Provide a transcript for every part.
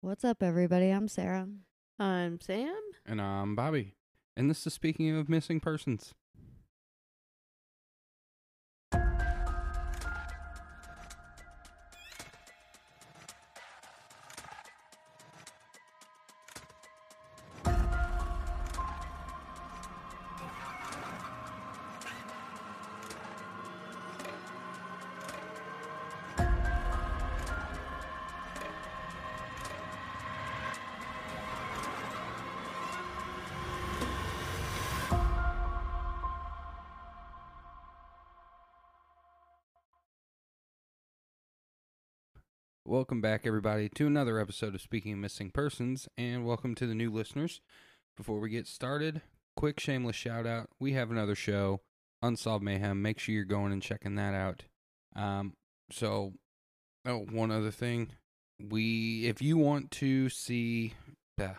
What's up, everybody? I'm Sarah. I'm Sam. And I'm Bobby. And this is speaking of missing persons. Welcome back, everybody, to another episode of Speaking of Missing Persons, and welcome to the new listeners. Before we get started, quick shameless shout out. We have another show, Unsolved Mayhem. Make sure you're going and checking that out. Um, so, oh, one other thing. We, if you want to see uh,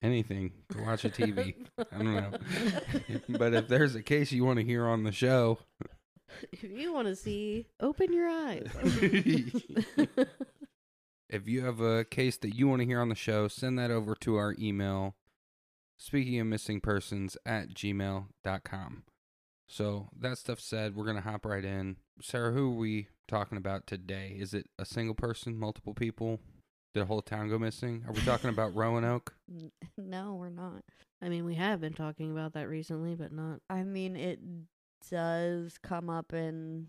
anything, to watch a TV, I don't know. but if there's a case you want to hear on the show, If you want to see, open your eyes. if you have a case that you want to hear on the show, send that over to our email, speaking of missing persons at gmail.com. So, that stuff said, we're going to hop right in. Sarah, who are we talking about today? Is it a single person, multiple people? Did a whole town go missing? Are we talking about Roanoke? No, we're not. I mean, we have been talking about that recently, but not. I mean, it does come up in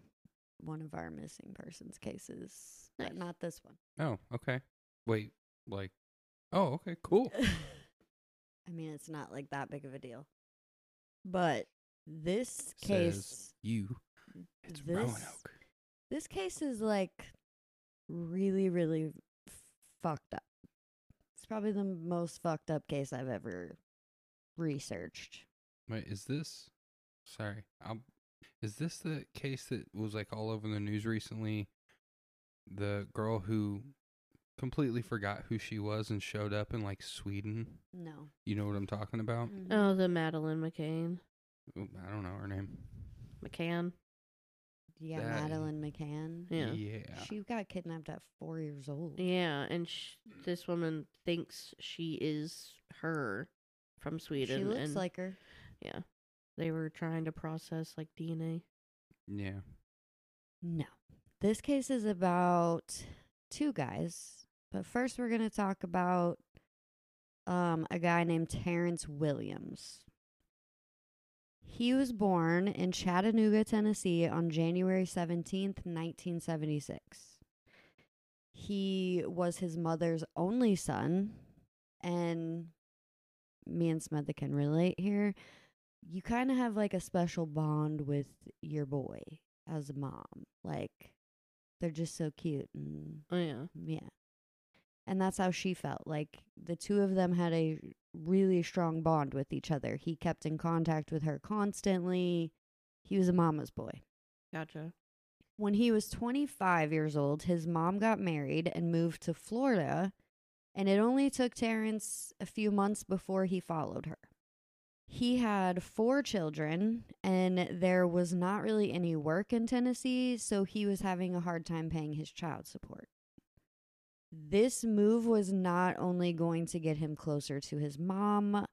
one of our missing persons cases, Nice. but not this one. Oh, okay. Wait, like, oh, okay, cool. I mean, it's not like that big of a deal. But this Says case, you. It's this, Roanoke. this case is like really, really f- fucked up. It's probably the most fucked up case I've ever researched. Wait, is this? Sorry, i is this the case that was like all over the news recently? The girl who completely forgot who she was and showed up in like Sweden. No. You know what I'm talking about? Mhm. Oh, the Madeline McCain. Oop, I don't know her name. McCann. Yeah, that- Madeleine McCann. Yeah. Yeah. She got kidnapped at four years old. Yeah, and sh- this woman thinks she is her from Sweden. She looks and like her. yeah, they were trying to process like DNA. Yeah. No. This case is about two guys. But first we're going to talk about um a guy named Terrance Williams. He was born in Chattanooga, Tennessee on January 17th, 1976. He was his mother's only son and me and Samantha can relate here. You kind of have like a special bond with your boy as a mom. Like they're just so cute and Oh yeah, yeah. And that's how she felt. Like the two of them had a really strong bond with each other. He kept in contact with her constantly. He was a mama's boy. gotcha. When he was 25 years old, his mom got married and moved to Florida, and it only took Terrance a few months before he followed her. He had four children, and there was not really any work in Tennessee, so he was having a hard time paying his child support. This move was not only going to get him closer to his mom,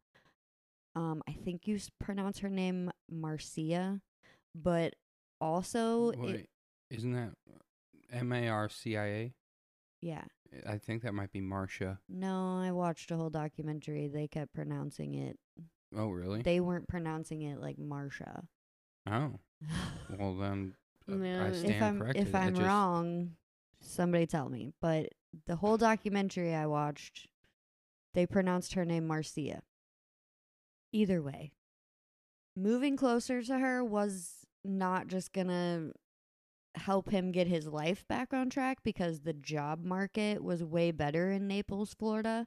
um, I think you pronounce her name Marcia, but also it, Wait, isn't that M A R C I A? yeah. I think that might be Marcia. No, I watched a whole documentary. They kept pronouncing it. Oh, really? They weren't pronouncing it like Marsha. oh, well then, uh, Yeah, I if stand if I'm corrected. if I I'm just- wrong, somebody tell me. But the whole documentary I watched, they pronounced her name Marcia. Either way, moving closer to her was not just gonna help him get his life back on track because the job market was way better in Naples, Florida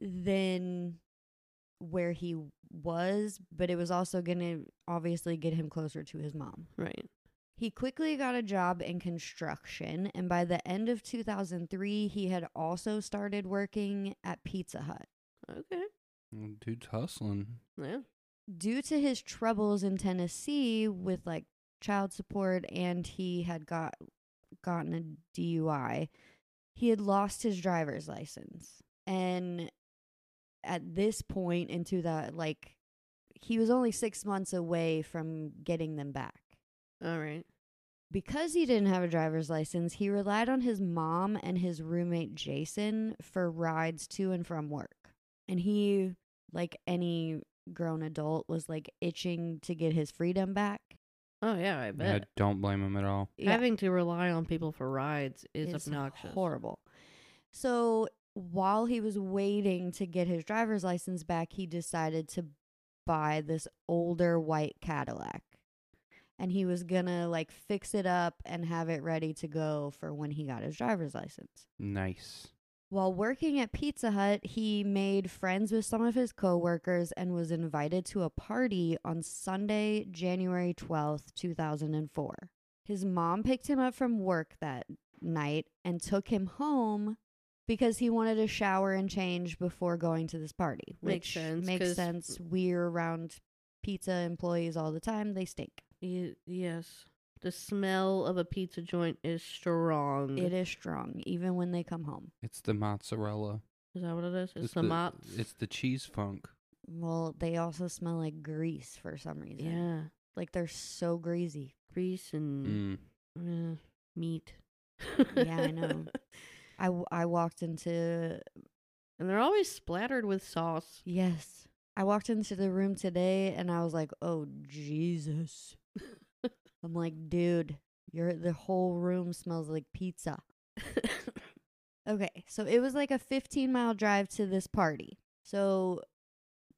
than where he was, but it was also going to obviously get him closer to his mom. Right. He quickly got a job in construction, and by the end of 2003, he had also started working at Pizza Hut. Okay. Mm, dude's hustling. Yeah. Due to his troubles in Tennessee with like child support and he had got gotten a DUI, he had lost his driver's license. And at this point into the like, he was only six months away from getting them back. All right. Because he didn't have a driver's license, he relied on his mom and his roommate Jason for rides to and from work. And he, like any grown adult, was like itching to get his freedom back. Oh yeah, I I bet. don't blame him at all. Yeah. Having to rely on people for rides is It's obnoxious. Horrible. So while he was waiting to get his driver's license back, he decided to buy this older white Cadillac. And he was gonna like fix it up and have it ready to go for when he got his driver's license. Nice. While working at Pizza Hut, he made friends with some of his coworkers and was invited to a party on Sunday, January 12th, 2004. His mom picked him up from work that night and took him home because he wanted to shower and change before going to this party. Makes which sense, Makes 'cause- sense. We're around pizza employees all the time. They stink. Ye- yes. The smell of a pizza joint is strong. It is strong, even when they come home. It's the mozzarella. Is that what it is? It's, the, the mozz. It's the cheese funk. Well, they also smell like grease for some reason. yeah, Like they're so greasy. grease and Mm. uh, meat. Yeah, I know. I, I walked into, And they're always splattered with sauce. yes, I walked into the room today and I was like, oh, Jesus. I'm like, dude, your the whole room smells like pizza. Okay, so it was like a 15 mile drive to this party. So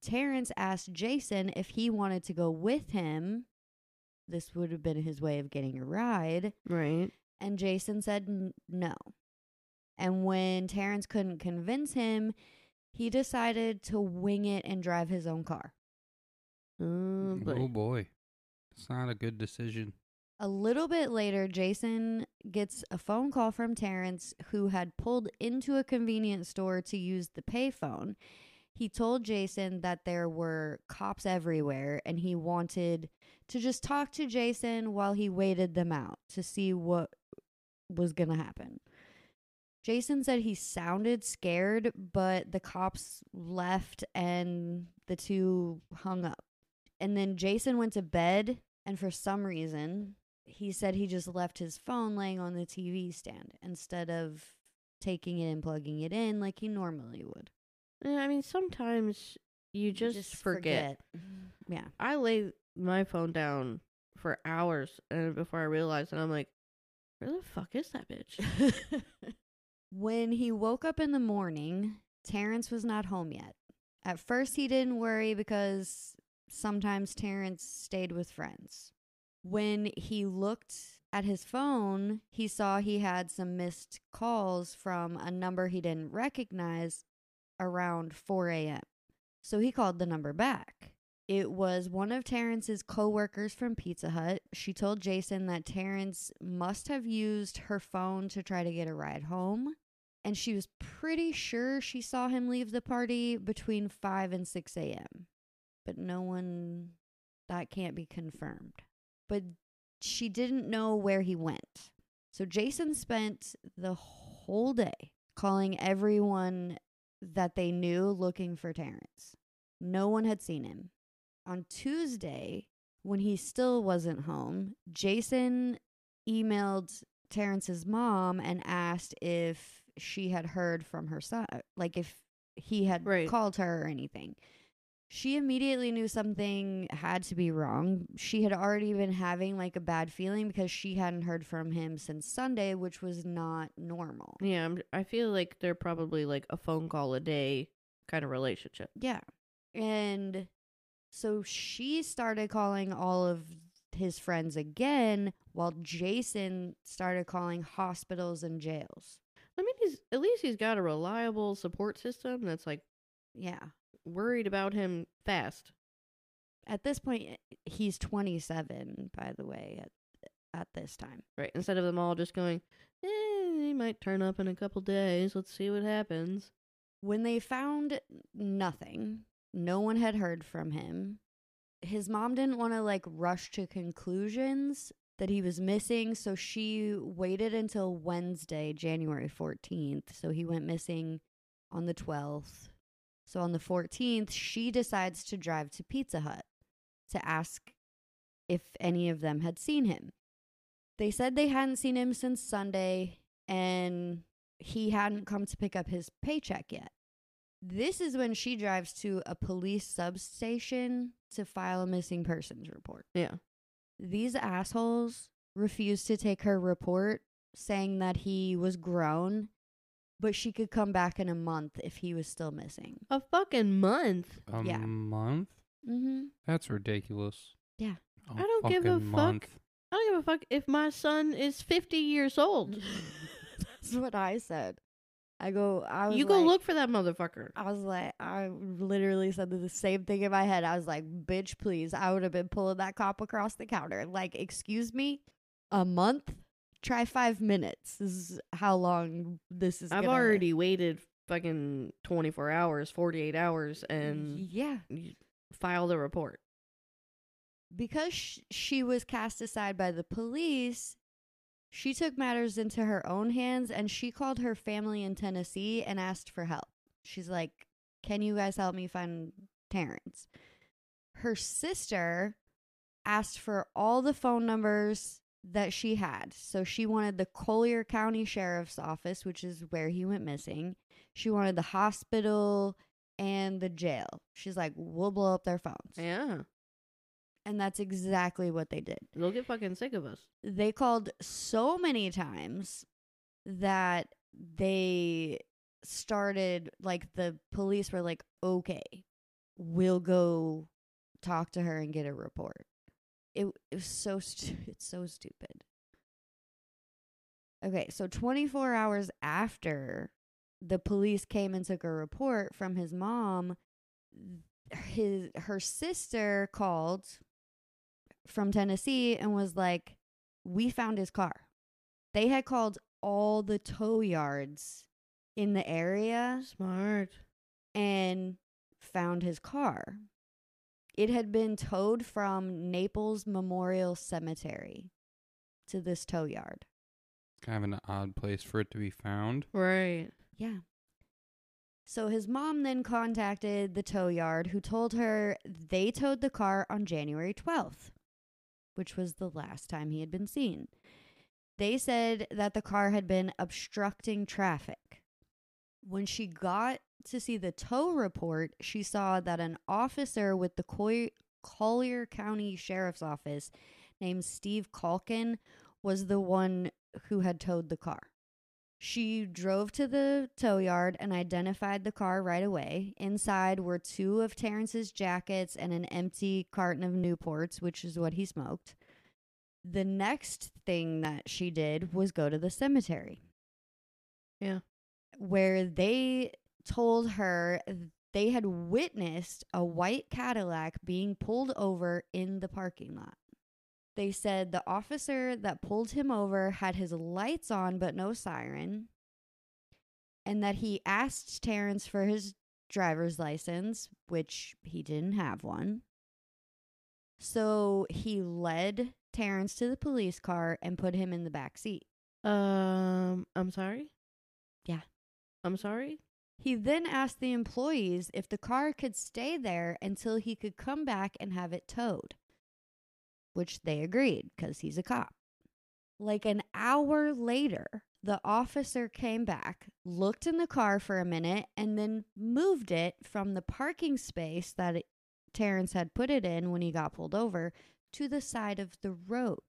Terrance asked Jason if he wanted to go with him. This would have been his way of getting a ride. right. And Jason said no. And when Terrance couldn't convince him, he decided to wing it and drive his own car. Oh, but Oh boy. It's not a good decision. A little bit later, Jason gets a phone call from Terrance, who had pulled into a convenience store to use the payphone. He told Jason that there were cops everywhere and he wanted to just talk to Jason while he waited them out to see what was going to happen. Jason said he sounded scared, but the cops left and the two hung up. And then Jason went to bed, and for some reason, he said he just left his phone laying on the TV stand instead of taking it and plugging it in like he normally would. Yeah, I mean, sometimes you just, forget. Yeah. I lay my phone down for hours, and before I realized it, I'm like, "Where the fuck is that bitch?" when he woke up in the morning, Terrance was not home yet. At first, he didn't worry because sometimes Terrance stayed with friends. When he looked at his phone, he saw he had some missed calls from a number he didn't recognize around 4 a.m. So he called the number back. It was one of Terrance's coworkers from Pizza Hut. She told Jason that Terrance must have used her phone to try to get a ride home, and she was pretty sure she saw him leave the party between 5 and 6 a.m. But no one, that can't be confirmed. But she didn't know where he went. So Jason spent the whole day calling everyone that they knew looking for Terrance. No one had seen him. On Tuesday, when he still wasn't home, Jason emailed Terrance's mom and asked if she had heard from her son, uh, like if he had Right. called her or anything. She immediately knew something had to be wrong. She had already been having like a bad feeling because she hadn't heard from him since Sunday, which was not normal. yeah, I'm, I feel like they're probably like a phone call a day kind of relationship. Yeah. And so she started calling all of his friends again while Jason started calling hospitals and jails. I mean, he's at least he's got a reliable support system that's like Yeah. worried about him fast. At this point, he's 27, by the way, at, at this time. Right. Instead of them all just going, eh, he might turn up in a couple days. Let's see what happens. When they found nothing, no one had heard from him. His mom didn't want to like rush to conclusions, that he was missing. So she waited until Wednesday, January 14th. So he went missing on the 12th. So on the 14th, she decides to drive to Pizza Hut to ask if any of them had seen him. They said they hadn't seen him since Sunday and he hadn't come to pick up his paycheck yet. This is when she drives to a police substation to file a missing persons report. Yeah. These assholes refused to take her report, saying that he was grown, but she could come back in a month if he was still missing. A fucking month. A Yeah. month? Mm-hmm. That's ridiculous. Yeah. A I don't give a fucking fuck. I don't give a fuck if my son is 50 years old. That's what I said. I go. I was You go like- look for that motherfucker. I was like, I literally said the same thing in my head. I was like, bitch, please. I would have been pulling that cop across the counter. Like, excuse me, a month? Try five minutes. This is how long this is. I've gonna- already waited fucking 24 hours, 48 hours, and yeah, filed a report. because sh- she was cast aside by the police. She took matters into her own hands and she called her family in Tennessee and asked for help. She's like, Can you guys help me find Terrance? Her sister asked for all the phone numbers that she had. So she wanted the Collier County Sheriff's Office, which is where he went missing. She wanted the hospital and the jail. She's like, We'll blow up their phones. Yeah. And that's exactly what they did. They'll get fucking sick of us. they called so many times that they started like the police were like okay we'll go talk to her and get a report. It, it was so stu- it's so stupid. Okay so 24 hours after the police came and took a report from his mom his her sister called from Tennessee and was like we found his car. They had called all the tow yards in the area Smart. and found his car. It had been towed from Naples Memorial Cemetery to this tow yard. Kind of an odd place for it to be found. Right. Yeah. So his mom then contacted the tow yard, who told her they towed the car on January 12th, which was the last time he had been seen. They said that the car had been obstructing traffic. When she got to see the tow report, she saw that an officer with the Coy- Collier County Sheriff's Office named Steve Calkin was the one who had towed the car. She drove to the tow yard and identified the car right away. Inside were two of Terrance's jackets and an empty carton of Newports, which is what he smoked. The next thing that she did was go to the cemetery. Yeah. Where they told her they had witnessed a white Cadillac being pulled over in the parking lot. They said the officer that pulled him over had his lights on but no siren, and that he asked Terrance for his driver's license, which he didn't have one. So he led Terrance to the police car and put him in the back seat. Um, I'm sorry? Yeah. I'm sorry? He then asked the employees if the car could stay there until he could come back and have it towed, which they agreed because he's a cop. Like an hour later, the officer came back, looked in the car for a minute, and then moved it from the parking space that it, Terrance had put it in when he got pulled over to the side of the road,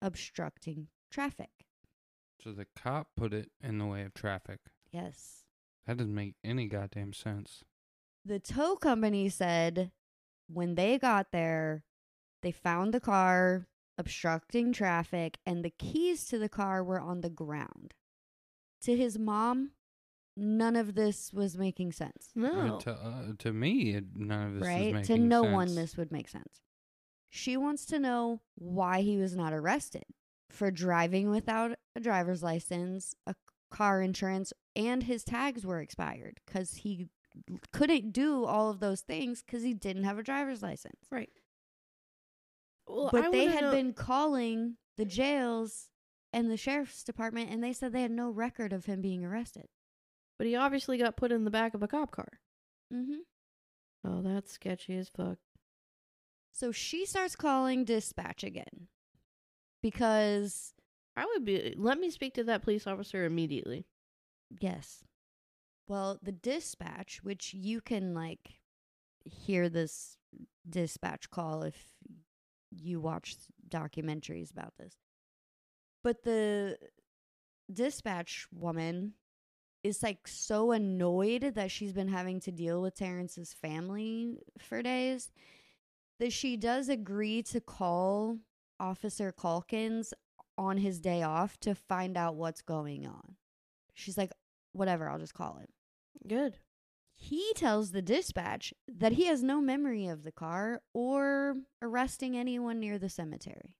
obstructing traffic. So the cop put it in the way of traffic. Yes. That doesn't make any goddamn sense. The tow company said when they got there, they found the car obstructing traffic and the keys to the car were on the ground. To his mom, none of this was making sense, Uh, No. to, uh, to me, it, none of this is right? making To no sense. one, this would make sense. She wants to know why he was not arrested for driving without a driver's license, a car insurance, and his tags were expired because he couldn't do all of those things because he didn't have a driver's license. Right. Well, but I they had know- been calling the jails and the sheriff's department, and they said they had no record of him being arrested. But he obviously got put in the back of a cop car. Mm-hmm. Oh, that's sketchy as fuck. So she starts calling dispatch again because, I would be. Let me speak to that police officer immediately. yes, well, the dispatch, which you can like hear this dispatch call if you watch documentaries about this, but the dispatch woman is like so annoyed that she's been having to deal with Terrance's family for days that she does agree to call Officer Calkins on his day off to find out what's going on. She's like, whatever, I'll just call him. Good. He tells the dispatch that he has no memory of the car or arresting anyone near the cemetery.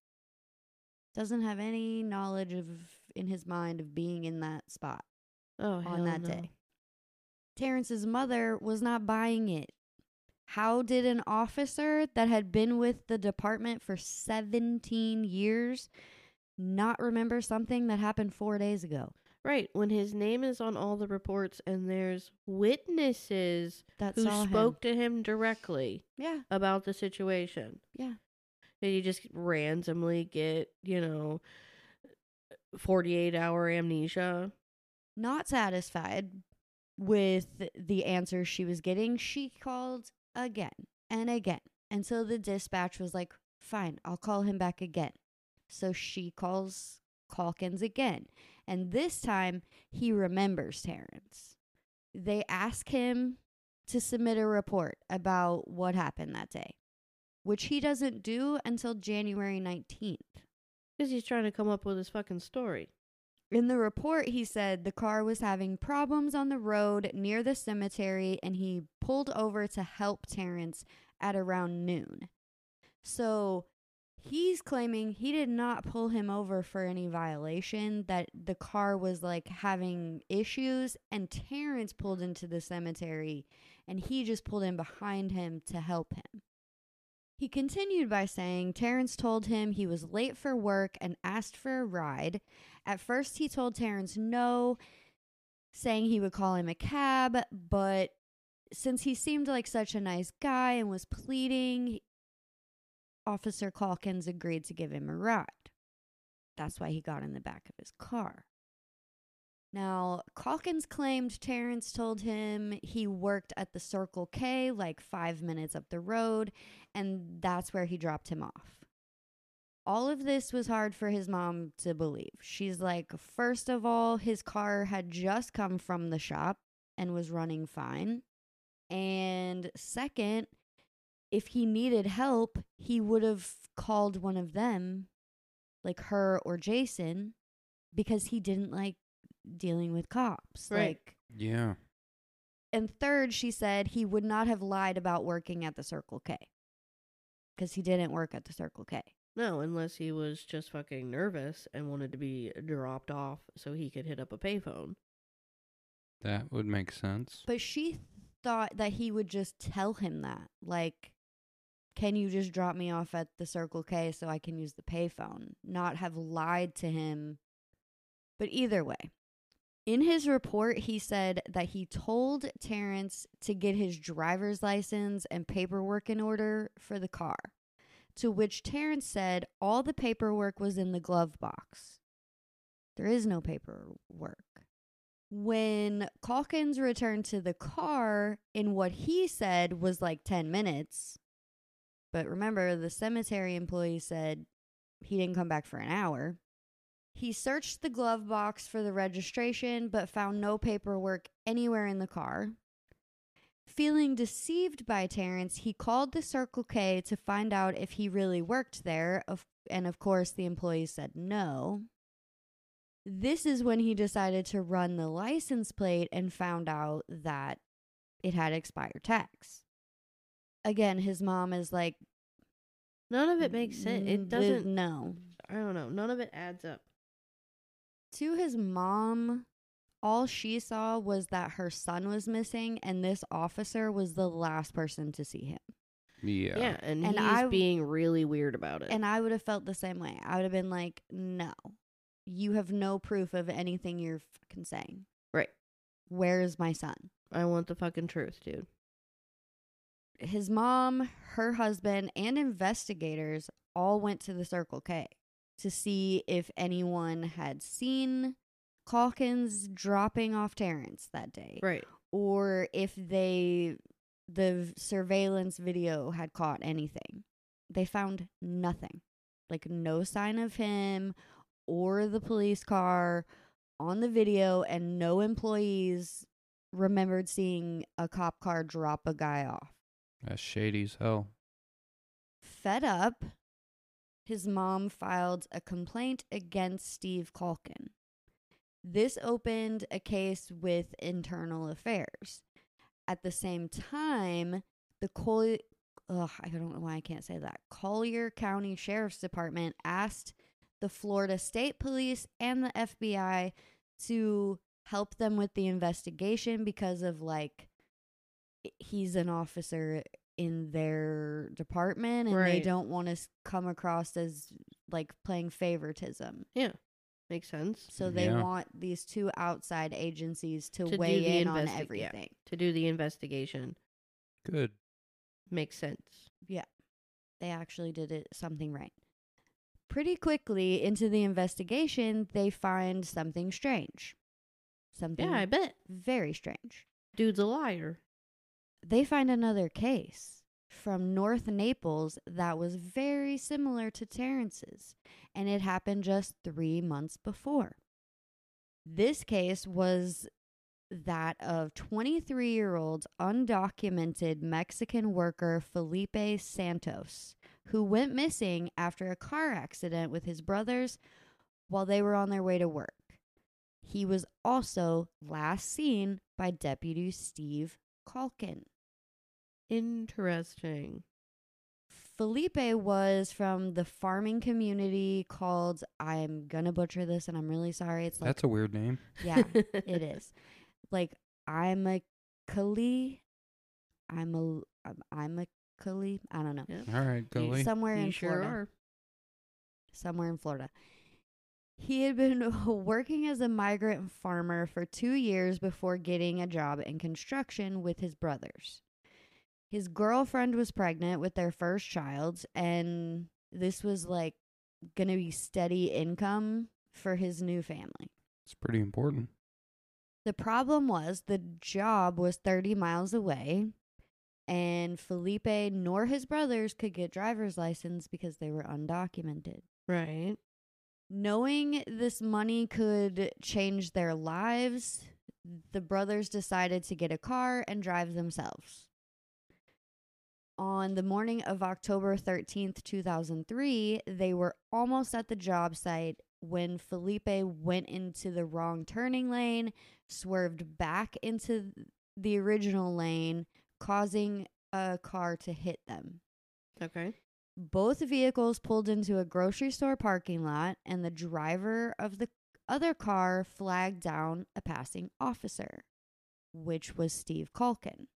Doesn't have any knowledge of in his mind of being in that spot Oh, on that no. day. Terrance's mother was not buying it. How did an officer that had been with the department for 17 years not remember something that happened four days ago? Right. When his name is on all the reports and there's witnesses That who saw spoke him. to him directly Yeah, about the situation. yeah. And you just randomly get, you know, 48 hour amnesia. Not satisfied with the answers she was getting, she called again and again. And so the dispatch was like, fine, I'll call him back again. So she calls Calkins again. And this time he remembers Terrance. They ask him to submit a report about what happened that day, which he doesn't do until January 19th. Because he's trying to come up with his fucking story. In the report, he said the car was having problems on the road near the cemetery and he pulled over to help Terrence at around noon. So he's claiming he did not pull him over for any violation, that the car was like having issues, and Terrance pulled into the cemetery and he just pulled in behind him to help him. He continued by saying Terrance told him he was late for work and asked for a ride. At first, he told Terrance no, saying he would call him a cab, but since he seemed like such a nice guy and was pleading, Officer Calkins agreed to give him a ride. That's why he got in the back of his car. Now, Calkins claimed Terrance told him he worked at the Circle K like five minutes up the road, and that's where he dropped him off. All of this was hard for his mom to believe. She's like, first of all, his car had just come from the shop and was running fine. And second, if he needed help, he would have called one of them, like her or Jason, because he didn't like dealing with cops. Right. Like Yeah. and third, she said he would not have lied about working at the Circle K. Cuz he didn't work at the Circle K. No, unless he was just fucking nervous and wanted to be dropped off so he could hit up a payphone. That would make sense. But she thought that he would just tell him that. Like, can you just drop me off at the Circle K so I can use the payphone? Not have lied to him. But either way, in his report, he said that he told Terrance to get his driver's license and paperwork in order for the car. To which Terrance said all the paperwork was in the glove box. There is no paperwork. When Calkins returned to the car in what he said was like 10 minutes, but remember, the cemetery employee said he didn't come back for an hour. He searched the glove box for the registration, but found no paperwork anywhere in the car. Feeling deceived by Terrance, he called the Circle K to find out if he really worked there, and of course, the employee said no. This is when he decided to run the license plate and found out that it had expired tax. Again, his mom is like, None of it makes sense. "Mm, It doesn't. No. I don't know. None of it adds up. To his mom, all she saw was that her son was missing, and this officer was the last person to see him. Yeah. Yeah, and, And he's I- being really weird about it. And I would have felt the same way. I would have been like, no, you have no proof of anything you're fucking saying. Right. Where is my son? I want the fucking truth, dude. His mom, her husband, and investigators all went to the Circle K to see if anyone had seen Calkins dropping off Terrance that day. Right. or if they the surveillance video had caught anything. They found nothing. Like no sign of him or the police car on the video and no employees remembered seeing a cop car drop a guy off. That's shady as hell. Fed up, his mom filed a complaint against Steve Calkin. This opened a case with internal affairs. At the same time, the Col- ugh, I don't know why I can't say that. Collier County Sheriff's Department asked the Florida State Police and the FBI to help them with the investigation because of like he's an officer in their department and they don't want to come across as like playing favoritism. Yeah. Makes sense. So they Yeah. want these two outside agencies to, To weigh the in on investi- yeah. everything. To do the investigation. Good. Makes sense. Yeah. They actually did it something right. Pretty quickly into the investigation, they find something strange. Something Yeah, I bet. very strange. Dude's a liar. They find another case from North Naples that was very similar to Terrance's, and it happened just three months before. This case was that of 23 year old undocumented Mexican worker Felipe Santos, who went missing after a car accident with his brothers while they were on their way to work. He was also last seen by Deputy Steve Calkin. Interesting. Felipe was from the farming community called I'm gonna butcher this and I'm really sorry. It's like That's a weird name. yeah, it is. Like I'm a Kali. I'm a I'm- I'm a Kali. I don't know. All right, You- Gully. Somewhere you in sure Florida. are. Somewhere in Florida. He had been working as a migrant farmer for two years before getting a job in construction with his brothers. His girlfriend was pregnant with their first child, and this was like going to be steady income for his new family. It's pretty important. The problem was the job was 30 miles away, and Felipe nor his brothers could get driver's license because they were undocumented. Right. Knowing this money could change their lives, the brothers decided to get a car and drive themselves. On the morning of October 13th, 2003, they were almost at the job site when Felipe went into the wrong turning lane, swerved back into the original lane, causing a car to hit them. Okay. Both vehicles pulled into a grocery store parking lot, and the driver of the other car flagged down a passing officer, which was Steve Calkin.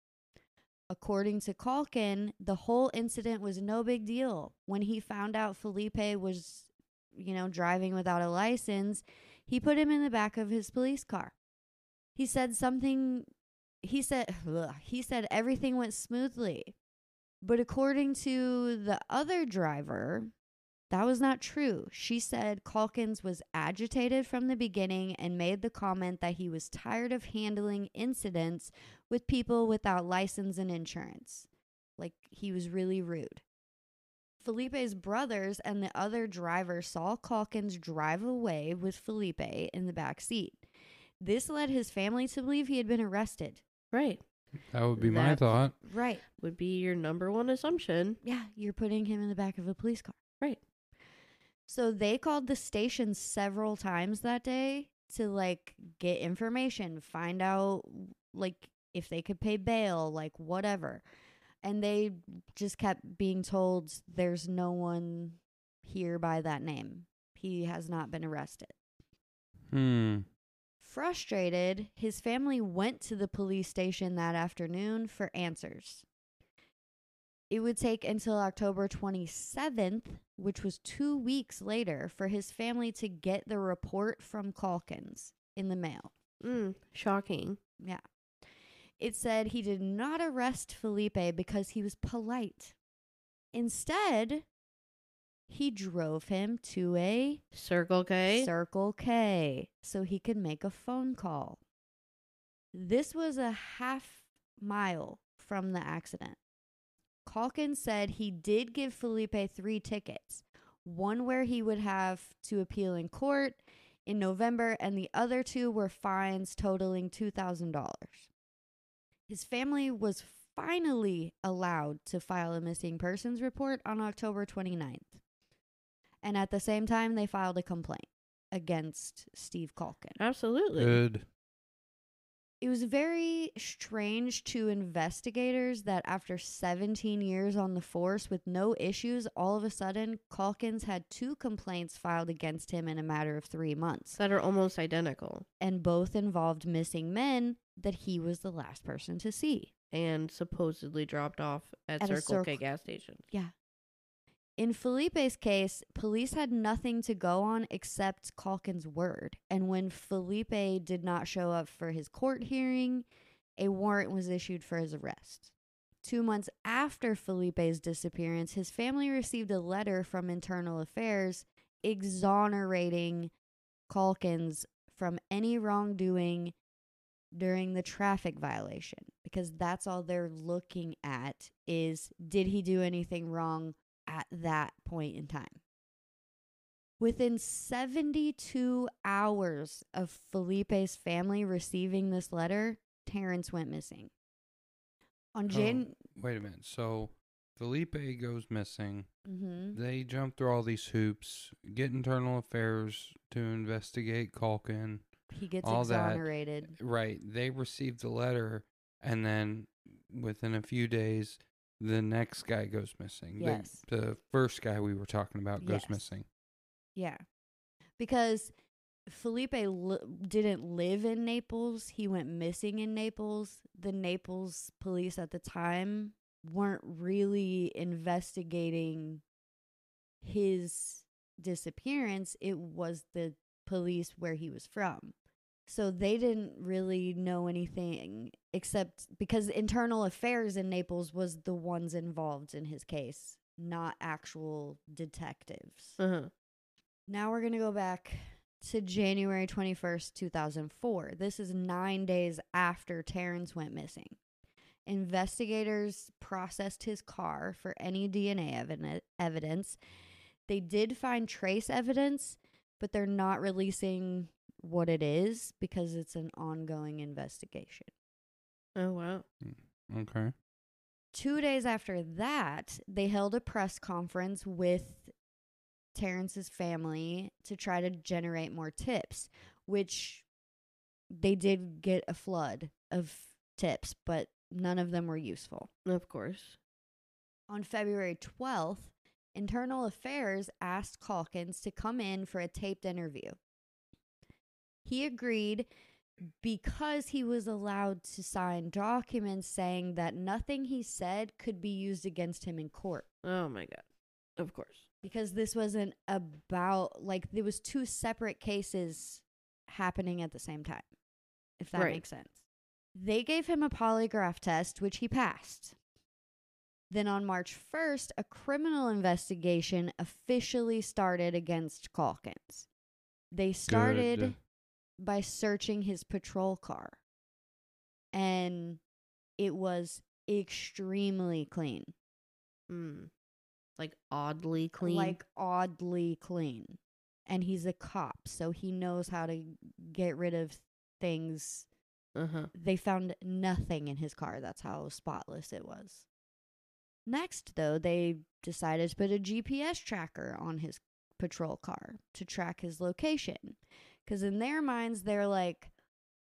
According to Calkin, the whole incident was no big deal. When he found out Felipe was, you know, driving without a license, he put him in the back of his police car. He said something he said ugh, he said everything went smoothly. But according to the other driver, that was not true. She said Calkins was agitated from the beginning and made the comment that he was tired of handling incidents with people without license and insurance. Like he was really rude. Felipe's brothers and the other driver saw Calkins drive away with Felipe in the back seat. This led his family to believe he had been arrested. Right. That would be my That's- thought. Right. Would be your number one assumption. Yeah, you're putting him in the back of a police car. Right. So they called the station several times that day to like get information, find out like if they could pay bail, like whatever. And they just kept being told there's no one here by that name. He has not been arrested. Hmm. Frustrated, his family went to the police station that afternoon for answers. It would take until October 27th, which was two weeks later, for his family to get the report from Calkins in the mail. Mm, shocking. Yeah. It said he did not arrest Felipe because he was polite. Instead, he drove him to a Circle K. Circle K so he could make a phone call. This was a half mile from the accident. Calkins said he did give Felipe three tickets one where he would have to appeal in court in November, and the other two were fines totaling $2,000. His family was finally allowed to file a missing persons report on October 29th. And at the same time, they filed a complaint against Steve Calkin. Absolutely. Good. It was very strange to investigators that after 17 years on the force with no issues, all of a sudden, Calkins had two complaints filed against him in a matter of three months. That are almost identical And both involved missing men that he was the last person to see. and supposedly dropped off at, At Circle K gas stations. In Felipe's case, police had nothing to go on except Calkin's word. And when Felipe did not show up for his court hearing, a warrant was issued for his arrest. Two months after Felipe's disappearance, his family received a letter from Internal Affairs exonerating Calkins from any wrongdoing during the traffic violation because that's all they're looking at is did he do anything wrong at that point in time. Within 72 hours of Felipe's family receiving this letter, Terrance went missing. On Jan. Wait a minute. So Felipe goes missing. Mhm. They jump through all these hoops, get internal affairs to investigate Calkin. He gets all that- Right. They receive the letter, and then within a few days, the next guy goes missing. The- Yes. The, first guy we were talking about goes Yes. missing. Yeah. Because Felipe li- didn't live in Naples. He went missing in Naples. The Naples police at the time weren't really investigating his disappearance. It was the police where he was from. So they didn't really know anything except because internal affairs in Naples was the ones involved in his case, not actual detectives. Uh-huh. Now we're going to go back to January 21st, 2004. This is nine days after Terrance went missing. Investigators processed his car for any DNA evi- evidence. They did find trace evidence, but they're not releasing what it is because it's an ongoing investigation. Oh wow. Mm, okay. Two days after that, they held a press conference with Terrance's family to try to generate more tips, which they did get a flood of tips, but none of them were useful. Of course. On February 12th, Internal Affairs asked Calkins to come in for a taped interview. He agreed because he was allowed to sign documents saying that nothing he said could be used against him in court. Oh my god. Of course. Because this wasn't about, like, there was two separate cases happening at the same time, if that Right. makes sense. They gave him a polygraph test, which he passed. Then on March 1st, a criminal investigation officially started against Calkins. They started Good. By searching his patrol car, and it was extremely clean. Mm. Like oddly clean. like oddly clean. And he's a cop, so he knows how to get rid of things. uh-huh. They found nothing in his car. That's how spotless it was. Next, though, they decided to put a GPS tracker on his patrol car to track his location. Because in their minds, they're like,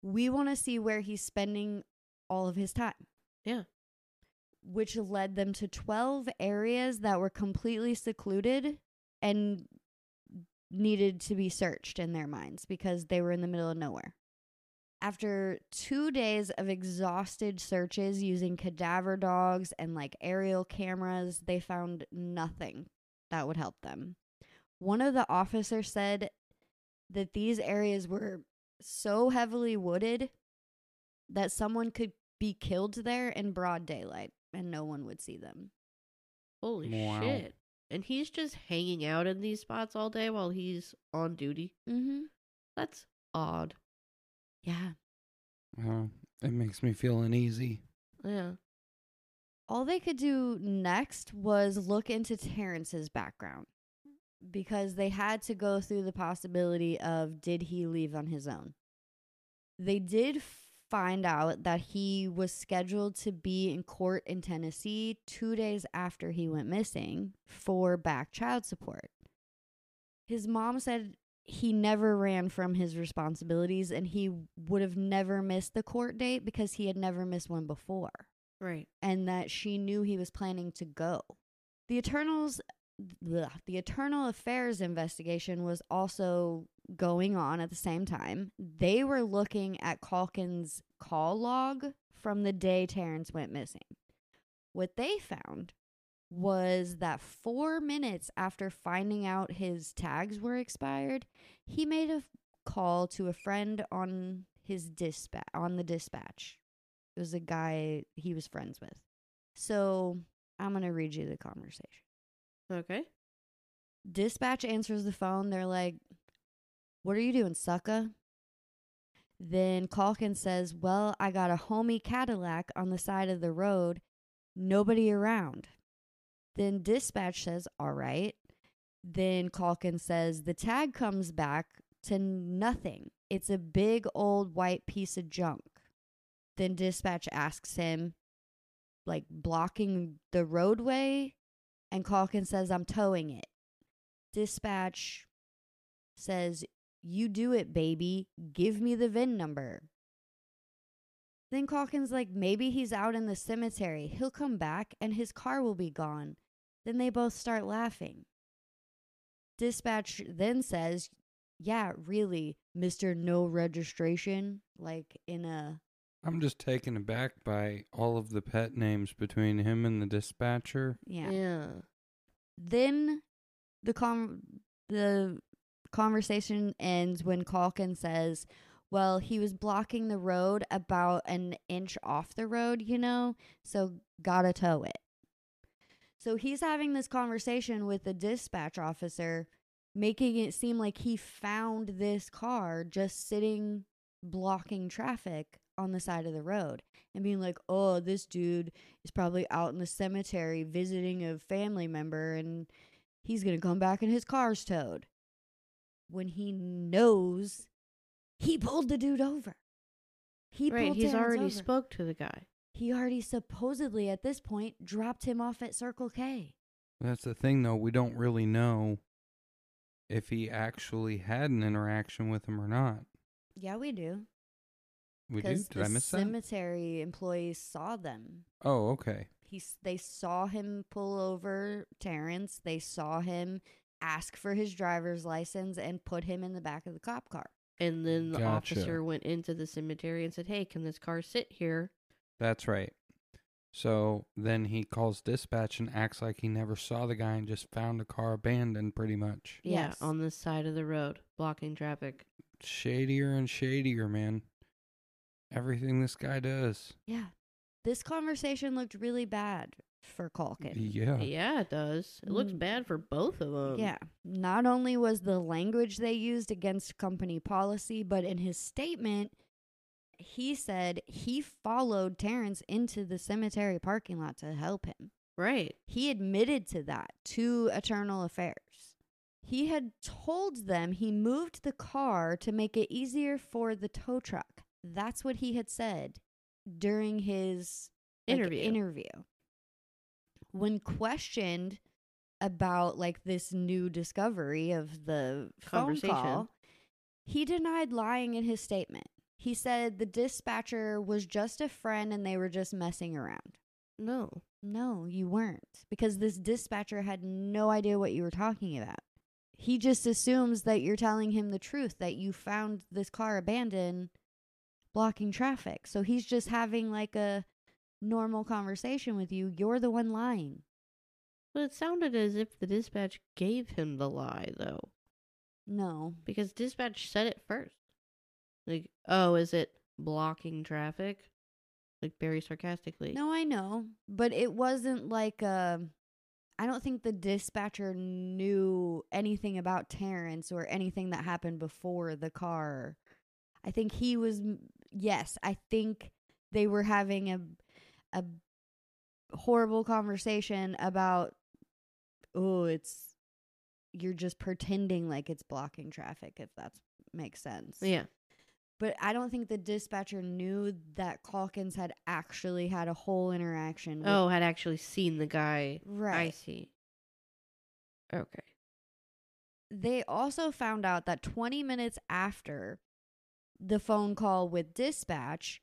we want to see where he's spending all of his time. Yeah. Which led them to 12 areas that were completely secluded and needed to be searched in their minds because they were in the middle of nowhere. After two days of exhausted searches using cadaver dogs and like aerial cameras, they found nothing that would help them. One of the officers said that these areas were so heavily wooded that someone could be killed there in broad daylight and no one would see them. Holy Wow. shit. And he's just hanging out in these spots all day while he's on duty. Mm-hmm. That's odd. Yeah. Uh, it makes me feel uneasy. Yeah. All they could do next was look into Terrance's background because they had to go through the possibility of did he leave on his own. They did find out that he was scheduled to be in court in Tennessee 2 days after he went missing for back child support. His mom said he never ran from his responsibilities and he would have never missed the court date because he had never missed one before Right. and that she knew he was planning to go. The Eternals the Internal Affairs investigation was also going on at the same time. They were looking at Calkin's call log from the day Terrance went missing. What they found was that 4 minutes after finding out his tags were expired, he made a call to a friend on his dispatch on the dispatch. It was a guy he was friends with. So I'm to read you the conversation. Okay. Dispatch answers the phone. They're like, What are you doing, sucker? Then Calkin says, Well, I got a homie Cadillac on the side of the road, nobody around. Then dispatch says, All right. Then Calkin says, The tag comes back to nothing. It's a big old white piece of junk. Then dispatch asks him, like blocking the roadway, and Calkin says, I'm towing it. Dispatch says, You do it, baby. Give me the VIN number. Then Calkin's like, Maybe he's out in the cemetery. He'll come back and his car will be gone. Then they both start laughing. Dispatch then says, Yeah, really, Mr. No Registration. Like in a. I'm just taken aback by all of the pet names between him and the dispatcher. Yeah. Yeah. Then the con the conversation ends when Calkin says, "Well, he was blocking the road about an inch off the road, you know, so gotta tow it." So he's having this conversation with the dispatch officer, making it seem like he found this car just sitting blocking traffic on the side of the road and being like, "Oh, this dude is probably out in the cemetery visiting a family member and he's going to come back and his car's towed." When he knows he pulled the dude over. He right. pulled He's already over. spoke to the guy. He already supposedly at this point dropped him off at Circle K. That's the thing, though. We don't really know if he actually had an interaction with him or not. Yeah, we do. We do? Because Did I the miss that? cemetery employees saw them. Oh, okay. He they saw him pull over Terrance. They saw him ask for his driver's license and put him in the back of the cop car. And then the Gotcha. officer went into the cemetery and said, Hey, can this car sit here? That's right. So then he calls dispatch and acts like he never saw the guy and just found a car abandoned, pretty much. Yeah, Yes. on the side of the road, blocking traffic. Shadier and shadier, man. Everything this guy does. Yeah. This conversation looked really bad for Calkin. Yeah. Yeah, it does. It looks Mm. bad for both of them. Yeah. Not only was the language they used against company policy, but in his statement, he said he followed Terrance into the cemetery parking lot to help him. Right. He admitted to that to Internal Affairs. He had told them he moved the car to make it easier for the tow truck. That's what he had said during his like, Interview. interview. When questioned about like this new discovery of the phone Conversation. call, he denied lying in his statement. He said the dispatcher was just a friend and they were just messing around. No. No, you weren't. Because this dispatcher had no idea what you were talking about. He just assumes that you're telling him the truth, that you found this car abandoned blocking traffic. So he's just having like a normal conversation with you. You're the one lying. But it sounded as if the dispatch gave him the lie, though, No. because dispatch said it first. Like, oh, is it blocking traffic? Like very sarcastically. No, I know, but it wasn't like uh I don't think the dispatcher knew anything about Terrance or anything that happened before the car. I think he was yes, I think they were having a a horrible conversation about oh, it's you're just pretending like it's blocking traffic if that makes sense. Yeah. But I don't think the dispatcher knew that Calkins had actually had a whole interaction. With, Oh, had actually seen the guy. Right. I see. Okay. They also found out that 20 minutes after the phone call with dispatch,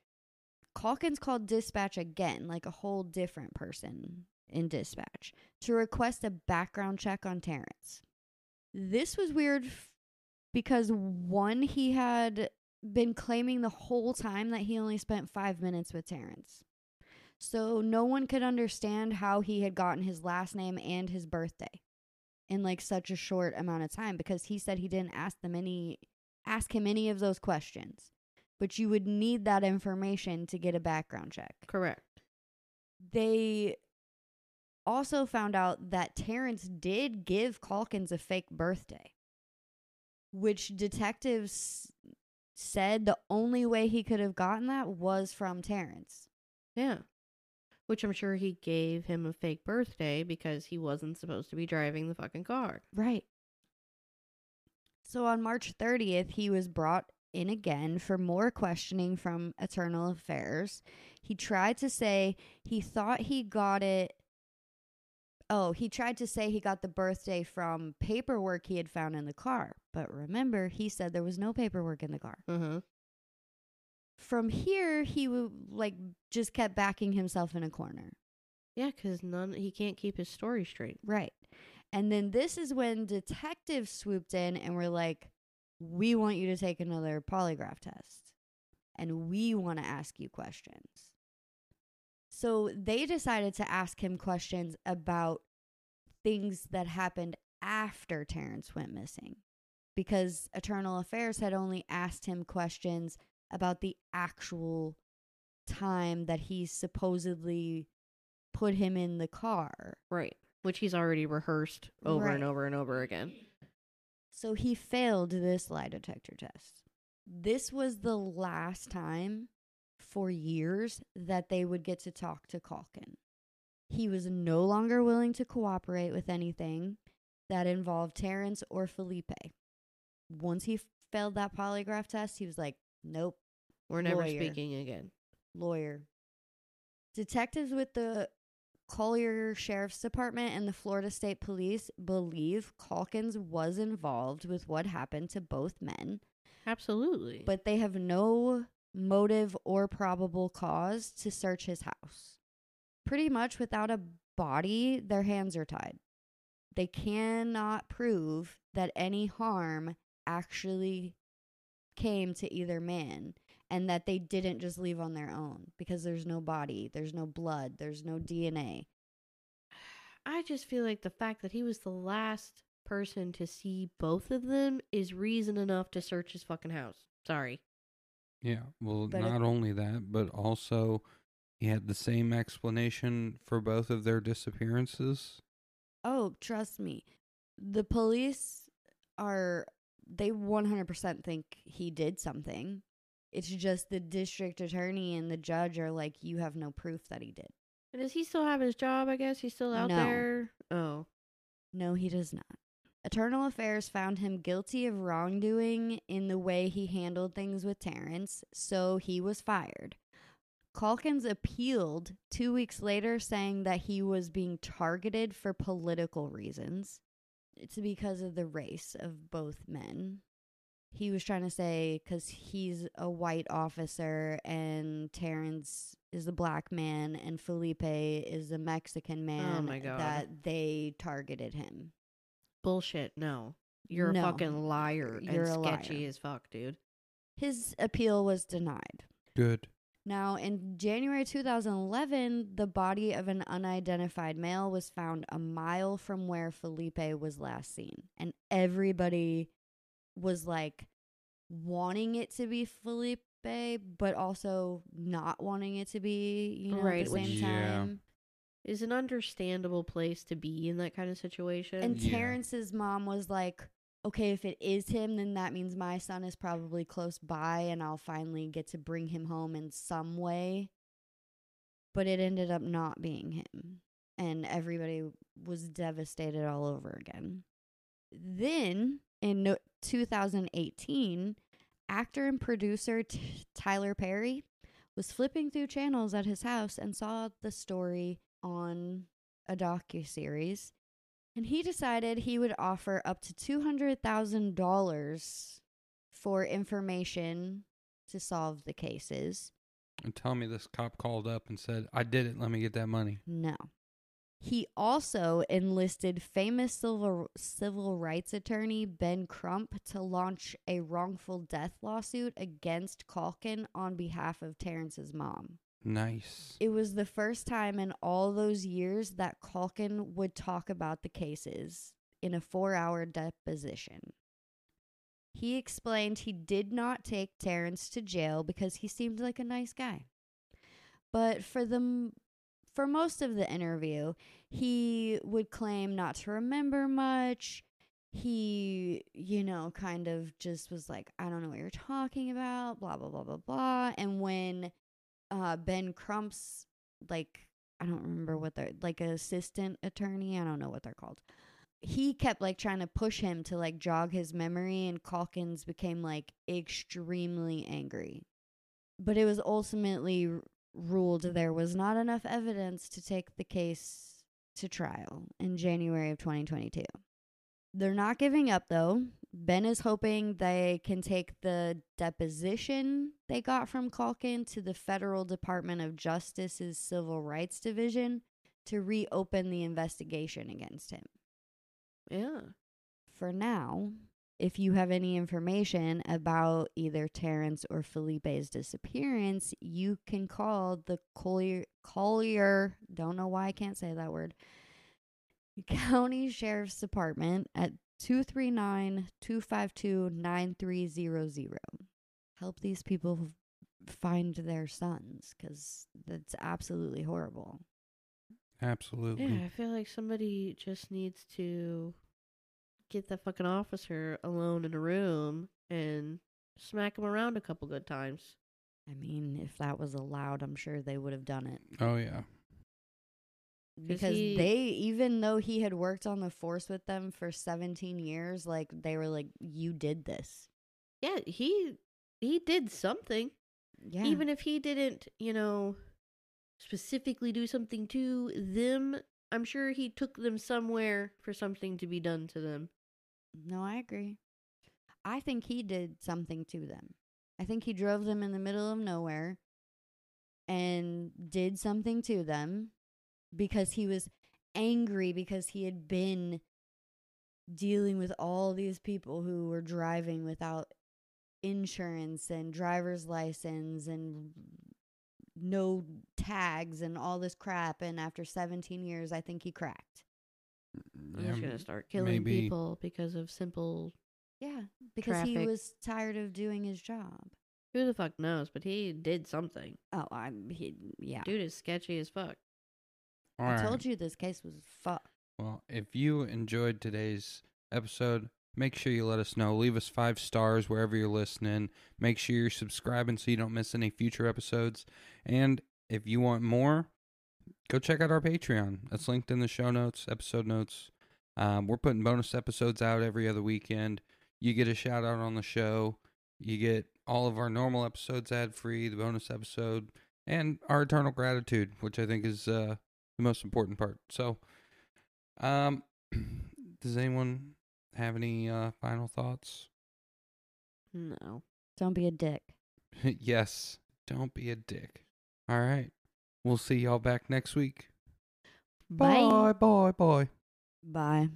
Calkins called dispatch again, like a whole different person in dispatch, to request a background check on Terrance. This was weird f- because one, he had been claiming the whole time that he only spent five minutes with Terrance. So no one could understand how he had gotten his last name and his birthday in like such a short amount of time because he said he didn't ask them any ask him any of those questions. But you would need that information to get a background check. Correct. They also found out that Terrance did give Calkins a fake birthday, which detectives said the only way he could have gotten that was from Terrance. Yeah. Which I'm sure he gave him a fake birthday because he wasn't supposed to be driving the fucking car. Right. So on March 30th, he was brought in again for more questioning from Internal Affairs. He tried to say he thought he got it. Oh, he tried to say he got the birthday from paperwork he had found in the car. But remember, he said there was no paperwork in the car. Uh-huh. From here, he would like just kept backing himself in a corner. Yeah, because none he can't keep his story straight. Right. And then this is when detectives swooped in and were like, we want you to take another polygraph test and we want to ask you questions. So they decided to ask him questions about things that happened after Terrance went missing because Internal Affairs had only asked him questions about the actual time that he supposedly put him in the car. Right. Which he's already rehearsed over and over and over again. So he failed this lie detector test. This was the last time for years that they would get to talk to Calkin. He was no longer willing to cooperate with anything that involved Terrance or Felipe. Once he failed that polygraph test, he was like, nope, We're never Lawyer. speaking again. lawyer. Detectives with the Collier Sheriff's Department and the Florida State Police believe Calkins was involved with what happened to both men, Absolutely. but they have no motive or probable cause to search his house. Pretty much without a body, their hands are tied. They cannot prove that any harm actually came to either man and that they didn't just leave on their own because there's no body, there's no blood, there's no DNA. I just feel like the fact that he was the last person to see both of them is reason enough to search his fucking house. Sorry. Yeah. Well, But it- not only that, but also he had the same explanation for both of their disappearances. Oh, trust me. The police are they 100% think he did something. It's just the district attorney and the judge are like you have no proof that he did. And does he still have his job? I guess he's still out No. there. Oh. No, he does not. Internal Affairs found him guilty of wrongdoing in the way he handled things with Terrance, so he was fired. Calkins appealed two weeks later, saying that he was being targeted for political reasons. It's because of the race of both men. He was trying to say because he's a white officer and Terrance is a black man and Felipe is a Mexican oh man Oh my God. that they targeted him. Bullshit. No. You're No. a fucking liar You're a and sketchy liar. as fuck, dude. His appeal was denied. Good. Now, in January 2011, the body of an unidentified male was found a mile from where Felipe was last seen. And everybody was like wanting it to be Felipe, but also not wanting it to be, you know, Right, at the which- same Yeah. time. Is an understandable place to be in that kind of situation. And Yeah. Terrance's mom was like, okay, if it is him, then that means my son is probably close by and I'll finally get to bring him home in some way. But it ended up not being him. And everybody was devastated all over again. Then in no- 2018, actor and producer T- Tyler Perry was flipping through channels at his house and saw the story on a docu-series and he decided he would offer up to $200,000 for information to solve the cases. And tell me this cop called up and said, I did it. Let me get that money. No. He also enlisted famous civil civil rights attorney Ben Crump to launch a wrongful death lawsuit against Calkin on behalf of Terrance's mom. Nice. It was the first time in all those years that Calkin would talk about the cases in a four hour deposition. He explained he did not take Terrance to jail because he seemed like a nice guy. But for the m- for most of the interview, he would claim not to remember much. He, you know, kind of just was like, I don't know what you're talking about, blah blah blah blah blah. And when uh Ben Crump's like I don't remember what they're like assistant attorney, I don't know what they're called. He kept like trying to push him to like jog his memory and Calkins became like extremely angry. But it was ultimately ruled there was not enough evidence to take the case to trial in January of 2022. They're not giving up though. Ben is hoping they can take the deposition they got from Calkin to the Federal Department of Justice's Civil Rights Division to reopen the investigation against him. yeah. For now, if you have any information about either Terrance or Felipe's disappearance, you can call the Collier, Collier, don't know why I can't say that word, County Sheriff's Department at 239 252 9300. Help these people find their sons because that's absolutely horrible. Absolutely. Yeah, I feel like somebody just needs to get the fucking officer alone in a room and smack him around a couple good times. I mean, if that was allowed, I'm sure they would have done it. Oh, yeah. because he- they even though he had worked on the force with them for 17 years like they were like you did this Yeah, he he did something. yeah Even if he didn't, you know, specifically do something to them, I'm sure he took them somewhere for something to be done to them. No i agree. I think he did something to them. I think he drove them in the middle of nowhere and did something to them because he was angry because he had been dealing with all these people who were driving without insurance and driver's license and no tags and all this crap. And after 17 years I think he cracked. I'm Yeah, just gonna start killing maybe- people because of simple. Yeah, because he Traffic. was tired of doing his job. Who the fuck knows? But he did something. Oh, I'm he yeah. Dude is sketchy as fuck. All I right. told you this case was fuck. Well, if you enjoyed today's episode, make sure you let us know. Leave us five stars wherever you're listening. Make sure you're subscribing so you don't miss any future episodes. And if you want more, go check out our Patreon. That's linked in the show notes, episode notes. Um, we're putting bonus episodes out every other weekend. You get a shout out on the show. You get all of our normal episodes ad free, the bonus episode, and our eternal gratitude, which I think is uh, the most important part. So, um, does anyone have any uh, final thoughts? No. Don't be a dick. yes, don't be a dick. All right. We'll see y'all back next week. Bye. bye, bye. Bye.